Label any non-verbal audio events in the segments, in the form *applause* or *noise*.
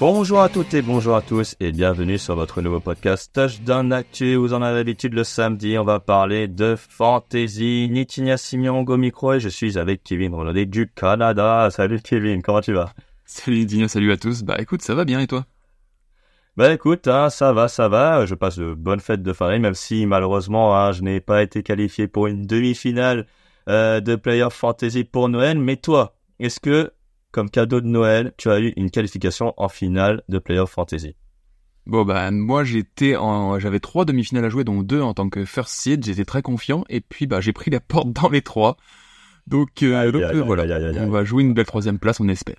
Bonjour à toutes et bonjour à tous et bienvenue sur votre nouveau podcast Touchdown Actu. Vous en avez l'habitude le samedi, on va parler de fantasy. Nitinia Simion au micro et je suis avec Kevin Rolondet du Canada. Salut Kevin, comment tu vas? Salut Dino, salut à tous. Bah écoute, ça va bien et toi? Bah écoute, hein, ça va, ça va. Je passe de bonnes fêtes de fin d'année, même si malheureusement hein, je n'ai pas été qualifié pour une demi-finale euh, de Playoff Fantasy pour Noël. Mais toi, est-ce que comme cadeau de Noël, tu as eu une qualification en finale de Playoff Fantasy. Bon bah moi j'étais en j'avais trois demi-finales à jouer dont deux en tant que first seed, j'étais très confiant. Et puis bah j'ai pris la porte dans les trois. Donc, euh, donc, euh, voilà, on va jouer une belle troisième place, on espère.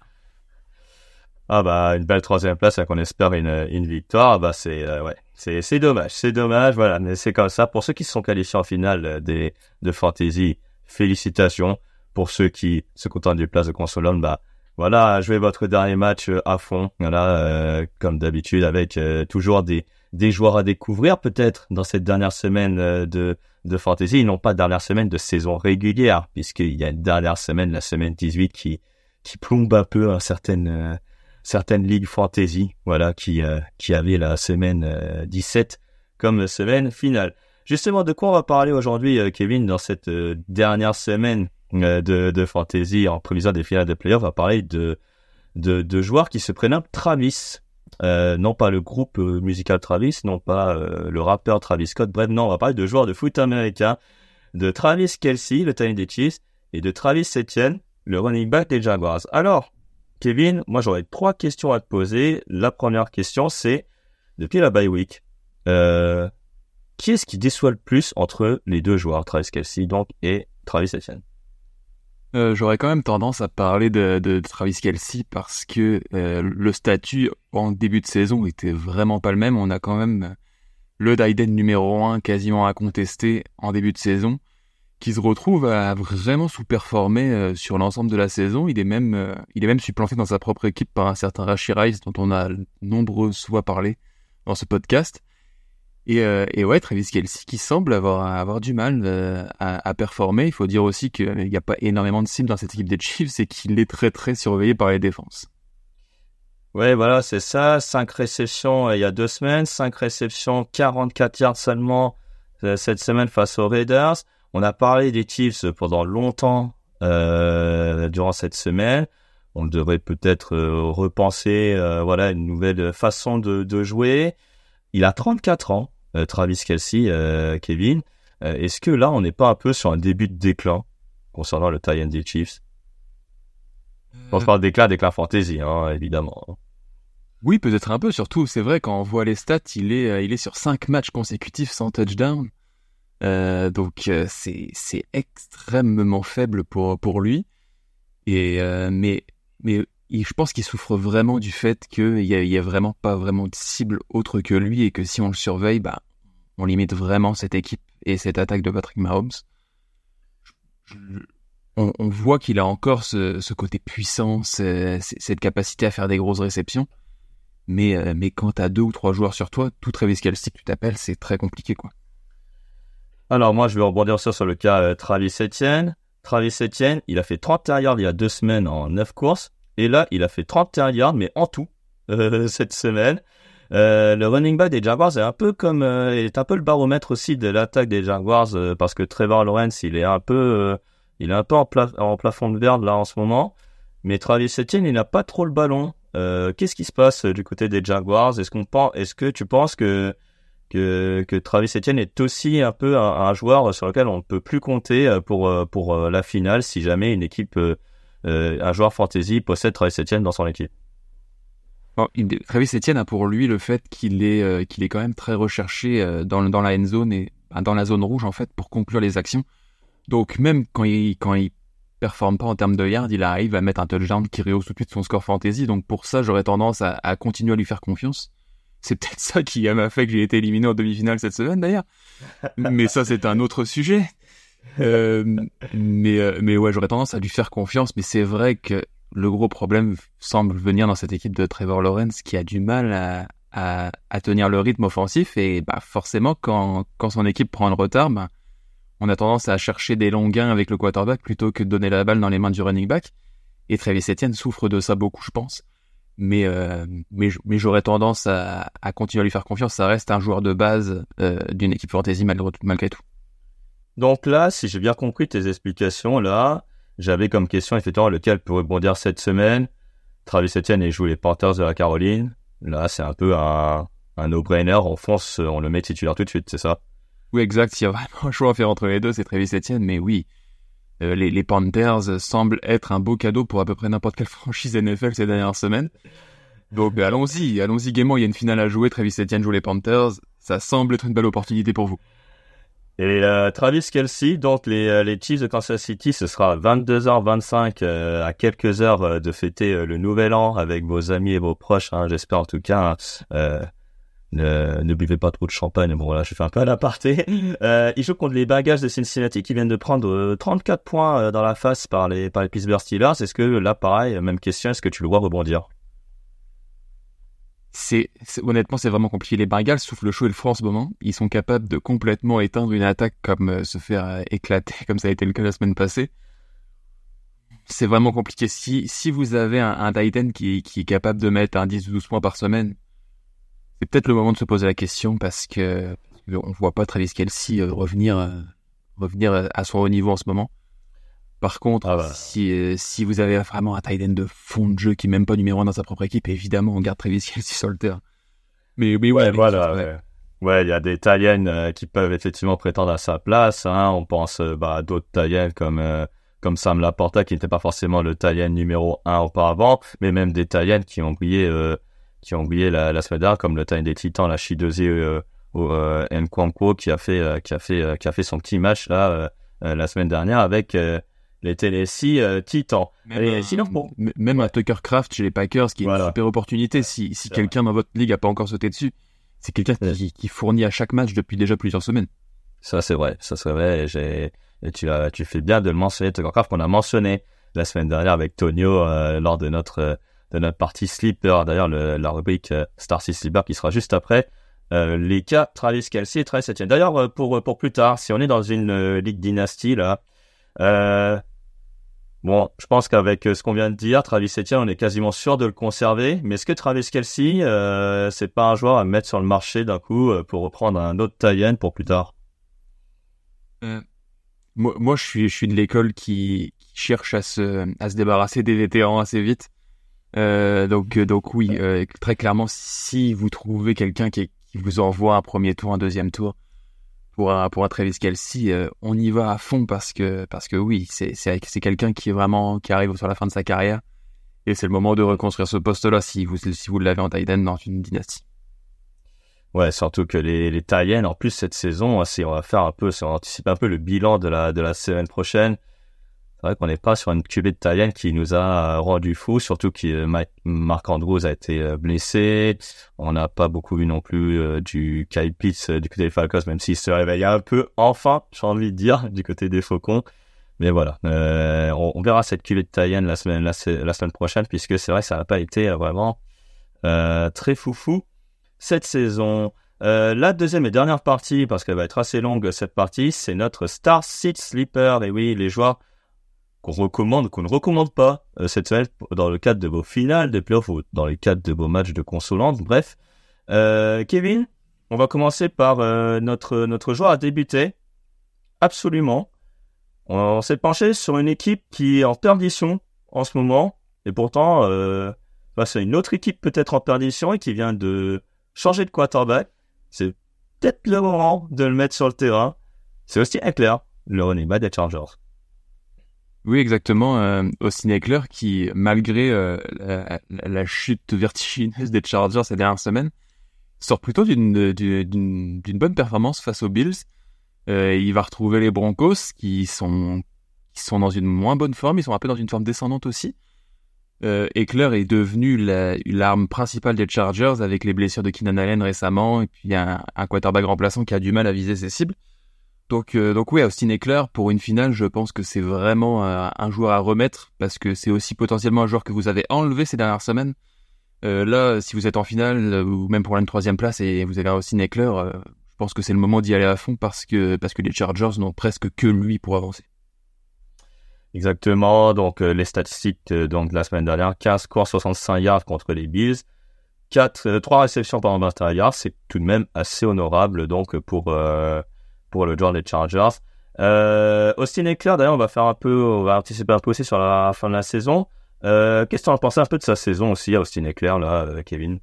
Ah bah une belle troisième place et qu'on espère une, une victoire, bah c'est euh, ouais, c'est c'est dommage, c'est dommage, voilà, mais c'est comme ça. Pour ceux qui se sont qualifiés en finale euh, des de fantasy, félicitations. Pour ceux qui se contentent des places de consolone, bah voilà, jouez votre dernier match euh, à fond, voilà, euh, comme d'habitude avec euh, toujours des des joueurs à découvrir peut-être dans cette dernière semaine de de fantasy, non pas dernière semaine de saison régulière, puisqu'il y a une dernière semaine, la semaine 18 qui qui plombe un peu hein, certaines certaines ligues fantasy, voilà, qui qui avaient la semaine euh, 17 comme semaine finale. Justement, de quoi on va parler aujourd'hui, Kevin, dans cette dernière semaine? De, de fantasy en prévision des finales de playoffs va parler de de, de joueurs qui se prénomment Travis. Euh, non pas le groupe euh, musical Travis, non pas euh, le rappeur Travis Scott. Bref, non, on va parler de joueurs de foot américain, de Travis Kelsey, le Tiny des Chiefs, et de Travis Etienne, le running back des Jaguars. Alors, Kevin, moi j'aurais trois questions à te poser. La première question, c'est depuis la bye week, euh, qui est-ce qui déçoit le plus entre les deux joueurs, Travis Kelsey donc et Travis Etienne? Euh, J'aurais quand même tendance à parler de, de Travis Kelsey parce que euh, le statut en début de saison était vraiment pas le même. On a quand même le Diden numéro 1 quasiment incontesté en début de saison qui se retrouve à vraiment sous-performer euh, sur l'ensemble de la saison. Il est même euh, il est même supplanté dans sa propre équipe par un certain Rashi Rice dont on a nombreuses fois parlé dans ce podcast. Et, euh, et ouais, Travis Kelsey qui semble avoir, avoir du mal euh, à, performer. Il faut dire aussi qu'il n'y a pas énormément de cibles dans cette équipe des Chiefs et qu'il est très très surveillé par les défenses. Ouais, voilà, c'est ça. 5 réceptions euh, il y a deux semaines, 5 réceptions, 44 yards seulement euh, cette semaine face aux Raiders. On a parlé des Chiefs pendant longtemps euh, durant cette semaine. On devrait peut-être euh, repenser, euh, voilà, une nouvelle façon de, jouer. Il a 34 ans, euh, Travis Kelsey, euh, Kevin. Euh, Est-ce que là, on n'est pas un peu sur un début de déclin concernant le tie des Chiefs? On se parle déclin, déclin fantasy, hein, évidemment. Oui, peut-être un peu. Surtout, c'est vrai quand on voit les stats, il est euh, il est sur cinq matchs consécutifs sans touchdown. Euh, donc euh, c'est c'est extrêmement faible pour pour lui. Et euh, mais mais je pense qu'il souffre vraiment du fait qu'il y a, y a vraiment pas vraiment de cible autre que lui et que si on le surveille, bah on limite vraiment cette équipe et cette attaque de Patrick Mahomes. On, voit qu'il a encore ce, côté puissant, ce- cette capacité à faire des grosses réceptions. Mais, euh, quand t'as deux ou trois joueurs sur toi, tout Travis Kelsey que tu t'appelles, c'est très compliqué, quoi. Alors moi, je vais rebondir aussi sur le cas euh, Travis Etienne. Travis Etienne, il a fait 31 yards il y a deux semaines en 9 courses. Et là, il a fait 31 yards, mais en tout, *laughs* euh, cette semaine. Euh, le running back des Jaguars est un peu comme, euh, est un peu le baromètre aussi de l'attaque des Jaguars parce que Trevor Lawrence, il est un peu, il est un peu en, pla- en plafond de verre là en ce moment. Mais Travis Etienne, il n'a pas trop le ballon. Qu'est-ce qui se passe du côté des Jaguars? Est-ce qu'on est-ce que tu penses que que, Travis Etienne est aussi un peu un, un joueur sur lequel on ne peut plus compter pour pour la finale si jamais une équipe, un joueur fantasy possède Travis Etienne dans son équipe. Travis Etienne a pour lui le fait qu'il est, euh, est quand même très recherché euh, dans, dans la end zone et dans la zone rouge en fait pour conclure les actions. Donc même quand il quand il performe pas en termes de yards, il arrive à mettre un touchdown qui rehausse tout de suite son score fantasy. Donc pour ça, j'aurais tendance à, à continuer à lui faire confiance. C'est peut-être *laughs* ça qui m'a fait que j'ai été éliminé en demi-finale cette semaine d'ailleurs. Mais ça c'est un autre sujet. Euh, mais euh, mais ouais, j'aurais tendance à lui faire confiance. Mais c'est vrai que le gros problème semble venir dans cette équipe de Trevor Lawrence qui a du mal à, tenir le rythme offensif et bah forcément quand, quand son équipe prend le retard, bah, on a tendance à chercher des longs gains avec le quarterback plutôt que de donner la balle dans les mains du running back. Et Travis Etienne souffre de ça beaucoup, je pense. Mais euh, mais, j'aurais tendance à, continuer à lui faire confiance. Ça reste un joueur de base d'une équipe fantasy malgré, malgré tout. Donc là, si j'ai bien compris tes explications, là, j'avais comme question effectivement lequel peut rebondir cette semaine. Travis Etienne et joue les Panthers de la Caroline. Là, c'est un peu un, un no-brainer. On fonce, on le met titulaire tout de suite, c'est ça? Oui, exact. S'il y a *laughs* vraiment un choix à faire entre les deux, c'est Travis Etienne. Mais oui, euh, les, les Panthers semblent être un beau cadeau pour à peu près n'importe quelle *laughs* franchise NFL ces dernières semaines. Donc euh, allons-y, allons-y gaiement. Il y a une finale à jouer. Travis Etienne joue les Panthers. Ça semble être une belle opportunité pour vous. Et euh, Travis Kelsey, donc les, euh, les Chiefs de Kansas City, ce sera 22h25 euh, à quelques heures de fêter euh, le nouvel an avec vos amis et vos proches. hein, J'espère en tout cas. hein. Ne, ne buvez pas trop de champagne. Bon voilà, je fais un peu à l'aparté. *laughs* Euh, ils jouent contre les Bengals de Cincinnati qui viennent de prendre euh, 34 points dans la face par les par les Pittsburgh Steelers. Est-ce que là, pareil, même question, est-ce que tu le vois rebondir? C'est, honnêtement, c'est vraiment compliqué. Les Bengals soufflent le chaud et le froid en ce moment. Ils sont capables de complètement éteindre une attaque comme euh, se faire euh, éclater, *laughs* comme ça a été le cas la semaine passée. C'est vraiment compliqué. Si, si vous avez un, un Titan qui, qui est capable de mettre un 10 ou 12 points par semaine, c'est peut-être le moment de se poser la question parce que, on voit pas Travis Kelsey euh, revenir, revenir à son haut niveau en ce moment. Par contre, Ah bah. si, euh, si vous avez vraiment un Titan de fond de jeu qui est même pas numéro un dans sa propre équipe, évidemment, on garde Travis Kelsey sur le terrain. Mais, mais ouais, voilà. ouais. Ouais, Ouais, il y a des Italiennes euh, qui peuvent effectivement prétendre à sa place. Hein. On pense euh, bah, à d'autres Italiennes comme euh, comme Sam Laporta qui n'était pas forcément le Italien numéro un auparavant, mais même des Italiennes qui ont brillé qui ont brillé la, la semaine dernière, comme le Italien des Titans, la Shidozi au, euh, Nwankwo, qui a fait qui a fait qui a fait son petit match là la semaine dernière avec les Tennessee euh, Titans. Même, Et sinon, bon. même un Tucker Craft chez les Packers qui est Voilà. une super opportunité. Si, si quelqu'un dans votre ligue a pas encore sauté dessus, c'est quelqu'un qui, qui fournit à chaque match depuis déjà plusieurs semaines. Ça, c'est vrai. Ça, c'est vrai. J'ai- et tu, as, tu fais bien de le mentionner, Tucker Craft, qu'on a mentionné la semaine dernière avec Tonio euh, lors de notre, euh, de notre partie Sleeper. D'ailleurs, le- la rubrique euh, Star City Sleeper qui sera juste après. Euh, les cas Travis Kelsey et Travis Etienne. D'ailleurs, euh, pour, pour plus tard, si on est dans une euh, Ligue Dynasty, là, euh, bon, je pense qu'avec euh, ce qu'on vient de dire, Travis Etienne, on est quasiment sûr de le conserver. Mais est-ce que Travis Kelsey, euh, c'est pas un joueur à mettre sur le marché d'un coup euh, pour reprendre un autre tie pour plus tard? Moi, moi je suis, de l'école qui, cherche à se, débarrasser des vétérans assez vite. Euh, donc, euh, donc oui, euh, très clairement, si vous trouvez quelqu'un qui vous envoie un premier tour, un deuxième tour pour un, pour un Travis Kelsey, euh, on y va à fond parce que, parce que oui, c'est, c'est, c'est quelqu'un qui est vraiment, qui arrive sur la fin de sa carrière. Et c'est le moment de reconstruire ce poste-là si vous, si vous l'avez en Titan dans une dynastie. Ouais, surtout que les, les en plus, cette saison, on va faire un peu, on anticipe un peu le bilan de la, de la semaine prochaine, c'est vrai qu'on n'est pas sur une de Italienne qui nous a euh, rendu fou, surtout que Mike- Mark Andrews a été euh, blessé. On n'a pas beaucoup vu non plus euh, du Kyle Pitts euh, du côté des Falcons, même s'il se réveille un peu, enfin, j'ai envie de dire, du côté des Faucons. mais voilà, euh, on, verra cette cuvée de la semaine, la, semaine prochaine, puisque c'est vrai ça n'a pas été vraiment euh, très foufou cette saison. Euh, la deuxième et dernière partie, parce qu'elle va être assez longue cette partie, c'est notre Star Seat Sleeper. Et oui, les joueurs qu'on recommande, qu'on ne recommande pas euh, cette semaine dans le cadre de vos finales de playoffs ou dans le cadre de vos matchs de consolante. Bref, euh, Kevin, on va commencer par euh, notre notre joueur à débuter. Absolument. On, s'est penché sur une équipe qui est en perdition en ce moment, et pourtant, bah, c'est une autre équipe peut-être en perdition et qui vient de changer de quarterback. C'est peut-être le moment de le mettre sur le terrain. C'est aussi Eckler, le back des Chargers. Oui, exactement. Euh, Austin Eckler qui, malgré euh, la, la, chute vertigineuse des Chargers ces dernières semaines, sort plutôt d'une bonne performance face aux Bills. Euh, il va retrouver les Broncos qui sont dans une moins bonne forme. Ils sont un peu dans une forme descendante aussi. Eckler est devenu l'arme principale des Chargers avec les blessures de Keenan Allen récemment et puis un quarterback remplaçant qui a du mal à viser ses cibles. Donc, euh, donc oui, Austin Eckler, pour une finale, je pense que c'est vraiment euh, un joueur à remettre parce que c'est aussi potentiellement un joueur que vous avez enlevé ces dernières semaines. Euh, là, si vous êtes en finale ou même pour la troisième place et vous avez Austin Eckler, je pense que c'est le moment d'y aller à fond parce que, parce que les Chargers n'ont presque que lui pour avancer. Exactement. Donc, les statistiques donc, la semaine dernière, 15 courses, 65 yards contre les Bills. 4, 3 réceptions pendant 21 yards, c'est tout de même assez honorable donc pour pour le joueur des Chargers. Euh, Austin Eckler, d'ailleurs, on va faire un peu, on va anticiper un peu aussi sur la fin de la saison. Euh, Qu'est-ce que tu en penses un peu de sa saison aussi, Austin Eckler, là, euh, Kevin?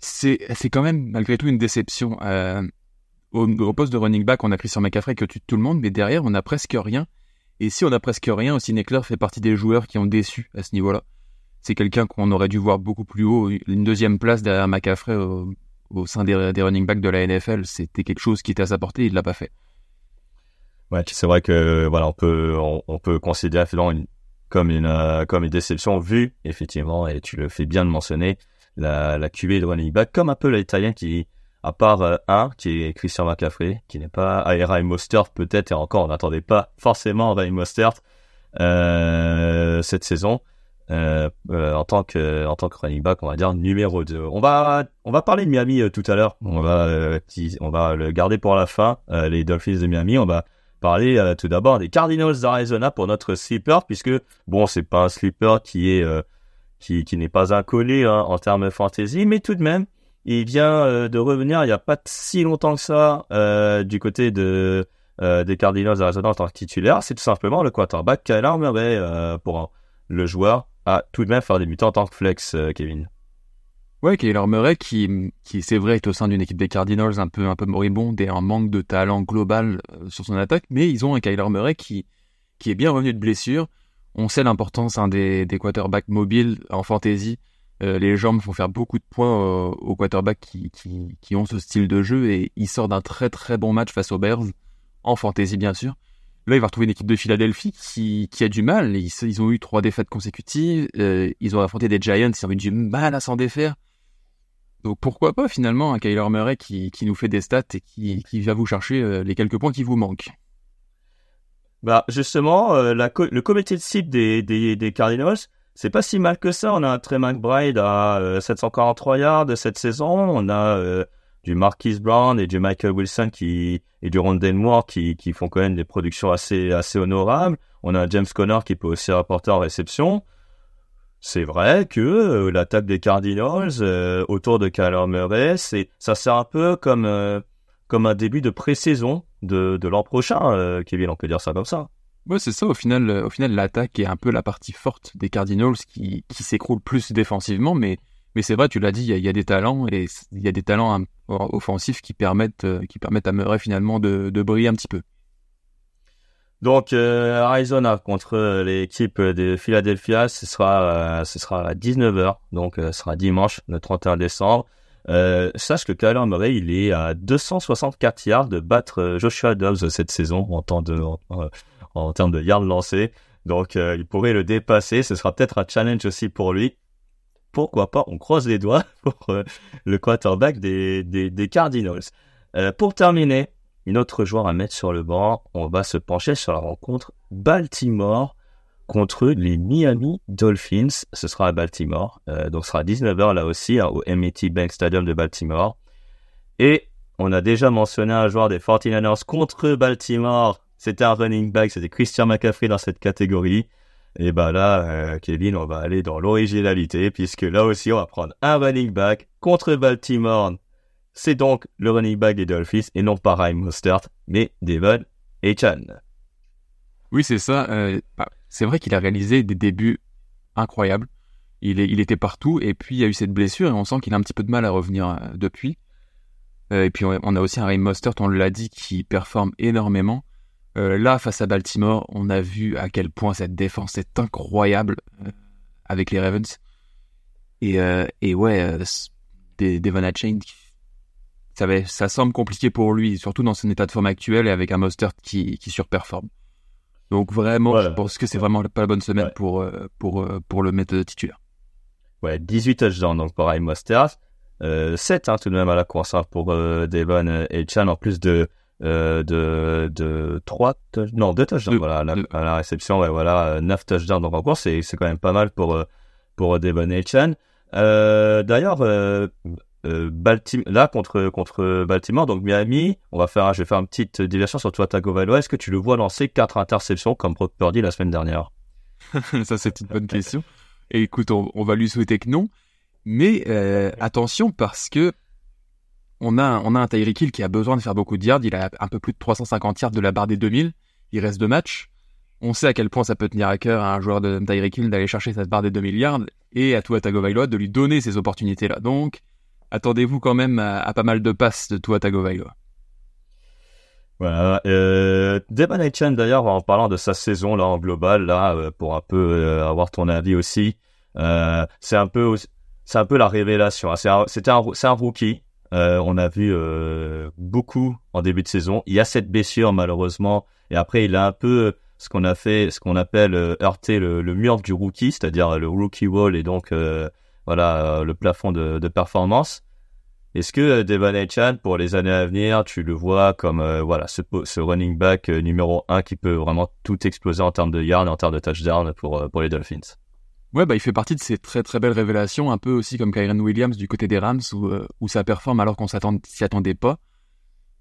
C'est quand même, malgré tout, une déception. Au, au, poste de running back, on a Christian McCaffrey qui tue tout le monde, mais derrière, on a presque rien. Et si on a presque rien, Austin Eckler fait partie des joueurs qui ont déçu à ce niveau-là. C'est quelqu'un qu'on aurait dû voir beaucoup plus haut, une deuxième place derrière McCaffrey au sein des, running backs de la NFL, c'était quelque chose qui était à sa portée, il l'a pas fait. Ouais, c'est vrai que voilà, on peut on, peut considérer une, comme une euh, comme une déception vu effectivement et tu le fais bien de mentionner la la QB de running back comme un peu l'italien qui à part euh, un qui est Christian McCaffrey qui n'est pas Ray Mostert peut-être et encore on n'attendait pas forcément Ray Mostert euh, cette saison euh, euh, en tant que en tant que running back, on va dire numéro 2. On va on va parler de Miami euh, tout à l'heure. On va on va le garder pour la fin. les Dolphins de Miami. On va parler tout d'abord des Cardinals d'Arizona pour notre sleeper, puisque bon, c'est pas un sleeper qui est qui qui n'est pas inconnu hein, en termes fantasy, mais tout de même, il vient de revenir il y a pas si longtemps que ça du côté de des Cardinals d'Arizona en tant que titulaire. C'est tout simplement le quarterback Kyler Murray pour le joueur à tout de même faire débuter en tant flex, euh, Kevin. Ouais, Kyler Murray qui, qui c'est vrai est au sein d'une équipe des Cardinals un peu un peu moribonde et un manque de talent global euh, sur son attaque, mais ils ont un Kyler Murray qui qui est bien revenu de blessure. On sait l'importance hein, des, des quarterbacks mobiles en fantasy. Euh, les jambes font faire beaucoup de points aux quarterbacks qui, qui, qui ont ce style de jeu et il sort d'un très très bon match face aux Bears en fantasy bien sûr. Là, il va retrouver une équipe de Philadelphie qui, qui a du mal. Ils, ils ont eu trois défaites consécutives. Euh, ils ont affronté des Giants, ils ont eu du mal à s'en défaire. Donc pourquoi pas finalement un Kyler Murray qui, qui nous fait des stats et qui, qui va vous chercher euh, les quelques points qui vous manquent? Bah justement, euh, la le comité de cible des, des, des Cardinals, c'est pas si mal que ça. On a un Trey McBride à 743 yards cette saison. On a du Marquis Brown et du Michael Wilson qui et du Rondell Moore qui, qui font quand même des productions assez assez honorables. On a James Conner qui peut aussi rapporter en réception. C'est vrai que euh, l'attaque des Cardinals euh, autour de Kyler Murray, c'est ça sert un peu comme euh, comme un début de pré-saison de, de l'an prochain, Kevin, on peut dire ça comme ça. Ouais, c'est ça. Au final, au final, l'attaque est un peu la partie forte des Cardinals qui, qui s'écroule plus défensivement, mais mais c'est vrai, tu l'as dit, il y, a des talents et il y a des talents hein, offensifs qui permettent, euh, qui permettent à Murray finalement de, de briller un petit peu. Donc euh, Arizona contre l'équipe de Philadelphia, ce sera euh, ce sera à 19h, donc ce sera dimanche le 31 décembre. sache que Kyler Murray, il est à 264 yards de battre Joshua Dobbs cette saison en temps de en, en termes de yards lancés. Donc il pourrait le dépasser, ce sera peut-être un challenge aussi pour lui pourquoi pas, on croise les doigts *laughs* pour euh, le quarterback des, des, Cardinals. Euh, pour terminer, une autre joueur à mettre sur le banc. On va se pencher sur la rencontre Baltimore contre les Miami Dolphins. Ce sera à Baltimore. Euh, donc ce sera à 19h là aussi hein, au M&T Bank Stadium de Baltimore. Et on a déjà mentionné un joueur des 49ers contre Baltimore. C'était un running back, c'était Christian McCaffrey dans cette catégorie. Et bah là, euh, Kevin, on va aller dans l'originalité, puisque là aussi, on va prendre un running back contre Baltimore. C'est donc le running back des Dolphins, et non pas Ryan Mostert, mais Devon Chan. Oui, c'est ça. Euh, bah, c'est vrai qu'il a réalisé des débuts incroyables. Il, est, il était partout, et puis il y a eu cette blessure, et on sent qu'il a un petit peu de mal à revenir euh, depuis. et puis on, a aussi un Ryan Mostert, on l'a dit, qui performe énormément. Euh, là, face à Baltimore, on a vu à quel point cette défense est incroyable euh, avec les Ravens. Et, euh, et ouais, Devon Chain, ça, ça semble compliqué pour lui, surtout dans son état de forme actuel et avec un Mostert qui, qui surperforme. Donc vraiment, je pense que c'est vraiment pas la bonne semaine pour, pour, pour le mettre titulaire. Ouais, 18 touchdowns donc pour Mostert. 7 hein, tout de même à la course hein, pour Devon et Chan en plus de euh, de, de 3 non, 2 touchdowns voilà, à, la, réception, ouais, voilà, 9 euh, touchdowns donc en course, c'est, c'est quand même pas mal pour, euh, pour Devon Chan. Euh, d'ailleurs, euh, Baltimore, là contre, contre Baltimore, donc Miami, on va faire, je vais faire une petite diversion sur toi Tagovailoa. Est-ce que tu le vois lancer 4 interceptions comme Brock Purdy la semaine dernière? *laughs* Ça, c'est une bonne question. Et écoute, on, on, va lui souhaiter que non. Mais attention parce que on a, un Tyreek Hill qui a besoin de faire beaucoup de yards. Il a un peu plus de 350 yards de la barre des 2000. Il reste deux matchs. On sait à quel point ça peut tenir à cœur à un joueur de Tyreek Hill d'aller chercher cette barre des 2000 yards et à Tua Tagovailoa de lui donner ces opportunités-là. Donc, attendez-vous quand même à, pas mal de passes de Tua Tagovailoa. Voilà. Euh, Chan d'ailleurs en parlant de sa saison là en global là euh, pour un peu euh, avoir ton avis aussi. Euh, c'est un peu c'est un peu la révélation. Hein. C'est un, un rookie. Euh, on a vu euh, beaucoup en début de saison. Il y a cette blessure malheureusement, et après il a un peu ce qu'on a fait, ce qu'on appelle euh, heurter le, mur du rookie, c'est-à-dire le rookie wall et donc voilà le plafond de, performance. Est-ce que Devon Chan pour les années à venir, tu le vois comme voilà ce, running back numéro 1 qui peut vraiment tout exploser en termes de yards, en termes de touchdown pour pour les Dolphins? Ouais, bah, il fait partie de ces très très belles révélations, un peu aussi comme Kyron Williams du côté des Rams, où, euh, où ça performe alors qu'on s'y attendait pas.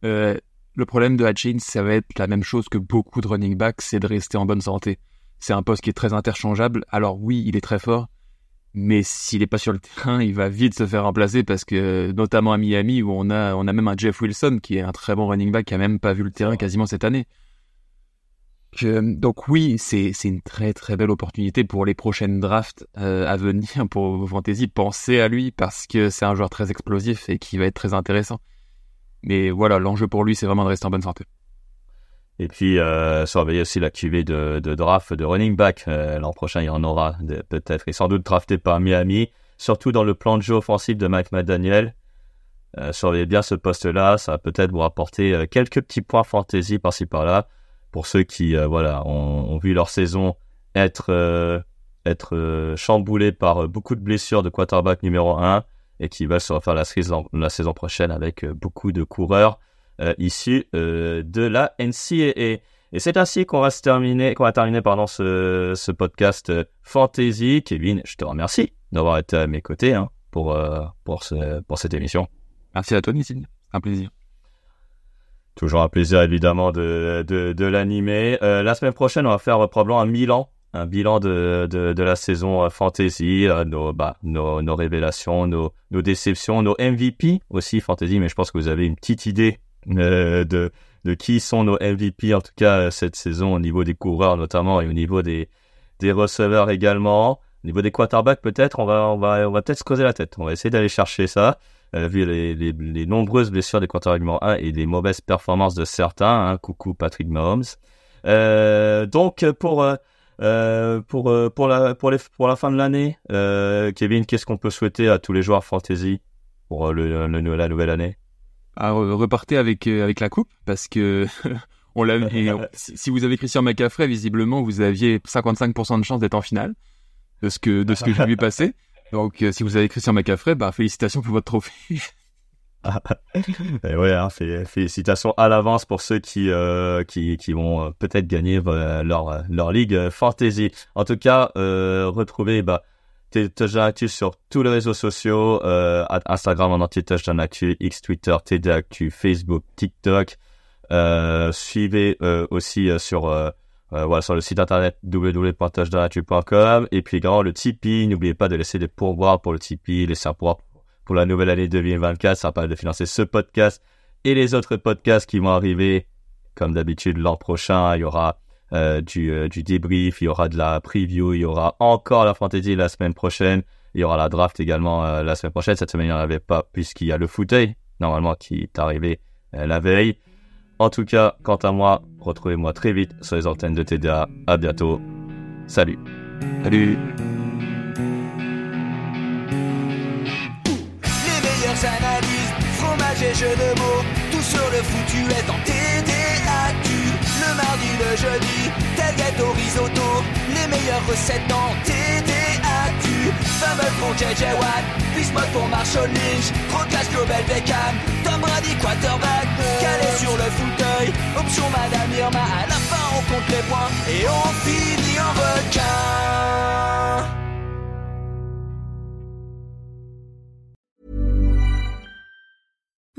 Euh, le problème de Hutchins, ça va être la même chose que beaucoup de running backs, c'est de rester en bonne santé. C'est un poste qui est très interchangeable. Alors oui, il est très fort, mais s'il n'est pas sur le terrain, il va vite se faire remplacer parce que, notamment à Miami, où on a, on a même un Jeff Wilson qui est un très bon running back qui a même pas vu le terrain quasiment cette année donc oui, c'est une très très belle opportunité pour les prochaines drafts euh, à venir *laughs* pour vos fantasy. Pensez à lui parce que c'est un joueur très explosif et qui va être très intéressant. Mais voilà, l'enjeu pour lui, c'est vraiment de rester en bonne santé. Et puis euh, surveiller aussi la QV de, de, draft de running back. Euh, l'an prochain, il y en aura peut-être et sans doute drafté par Miami, surtout dans le plan de jeu offensif de Mike McDaniel. Euh, surveillez bien ce poste-là, ça va peut-être vous rapporter euh, quelques petits points fantasy par-ci par-là pour ceux qui euh, voilà ont, vu leur saison être euh, être euh, chamboulée par beaucoup de blessures de quarterback numéro 1 et qui veulent se refaire la saison, la saison prochaine avec beaucoup de coureurs issus de la NCAA. Et c'est ainsi qu'on va terminer, qu'on va terminer pardon ce, ce podcast fantasy. Kevin, je te remercie d'avoir été à mes côtés hein, pour pour ce, pour cette émission. Merci à toi, Nissim. Un plaisir. Toujours un plaisir évidemment de, de, l'animer. Euh, la semaine prochaine, on va faire probablement un bilan, un bilan de, de, la saison euh, fantasy, euh, nos, bah, nos, nos révélations, nos, nos déceptions, nos MVP aussi fantasy. Mais je pense que vous avez une petite idée euh, de, de qui sont nos MVP en tout cas cette saison au niveau des coureurs notamment et au niveau des, des receveurs également. Au niveau des quarterbacks peut-être, on va on va on va peut-être se creuser la tête. On va essayer d'aller chercher ça euh, vu les, les, les, nombreuses blessures des quarterbacks numéro 1 et les mauvaises performances de certains. Hein, coucou Patrick Mahomes. Euh, donc pour euh, euh pour pour la pour les pour la fin de l'année, euh, Kevin, qu'est-ce qu'on peut souhaiter à tous les joueurs fantasy pour le, le, la nouvelle année? À ah, repartez avec avec la coupe parce que *laughs* on l'a *laughs* si vous avez Christian McCaffrey visiblement vous aviez 55% de chance d'être en finale de ce que de ce que j'ai vu passer donc, euh, si vous avez Christian McCaffrey, bah, félicitations pour votre trophée. *laughs* *laughs* Et ouais, hein, félicitations à l'avance pour ceux qui euh, qui, vont euh, peut-être gagner leur leur ligue fantasy. En tout cas, retrouvez bah Touchdown Actu sur tous les réseaux sociaux, Instagram en entier Touchdown Actu, X Twitter, TD Actu, Facebook, TikTok. Suivez aussi sur voilà sur le site internet www.touchdownactu.com et puis également le Tipeee. N'oubliez pas de laisser des pourboires pour le Tipeee, laisser un pourboire pour la nouvelle année 2024. Ça va permettre de financer ce podcast et les autres podcasts qui vont arriver. Comme d'habitude, l'an prochain, il y aura euh, du, euh, du débrief, il y aura de la preview, il y aura encore la fantasy la semaine prochaine. Il y aura la draft également euh, la semaine prochaine. Cette semaine, il n'y en avait pas puisqu'il y a le fauteuil, normalement, qui est arrivé la veille. En tout cas, quant à moi, retrouvez-moi très vite sur les antennes de TDA. À bientôt. Salut. Salut. analyse, fromage et jeux de mots, tout sur le foutu est en TDAQ. Le mardi, le jeudi, tel gâteau risotto, les meilleures recettes en TDAQ. Pour JJ Watt, Bismuth pour Marshall Lynch, Proclash Global Beckham, Tom Brady quarterback, calé sur le fauteuil, option Madame Irma, à la fin on compte les points. Et on finit en requin.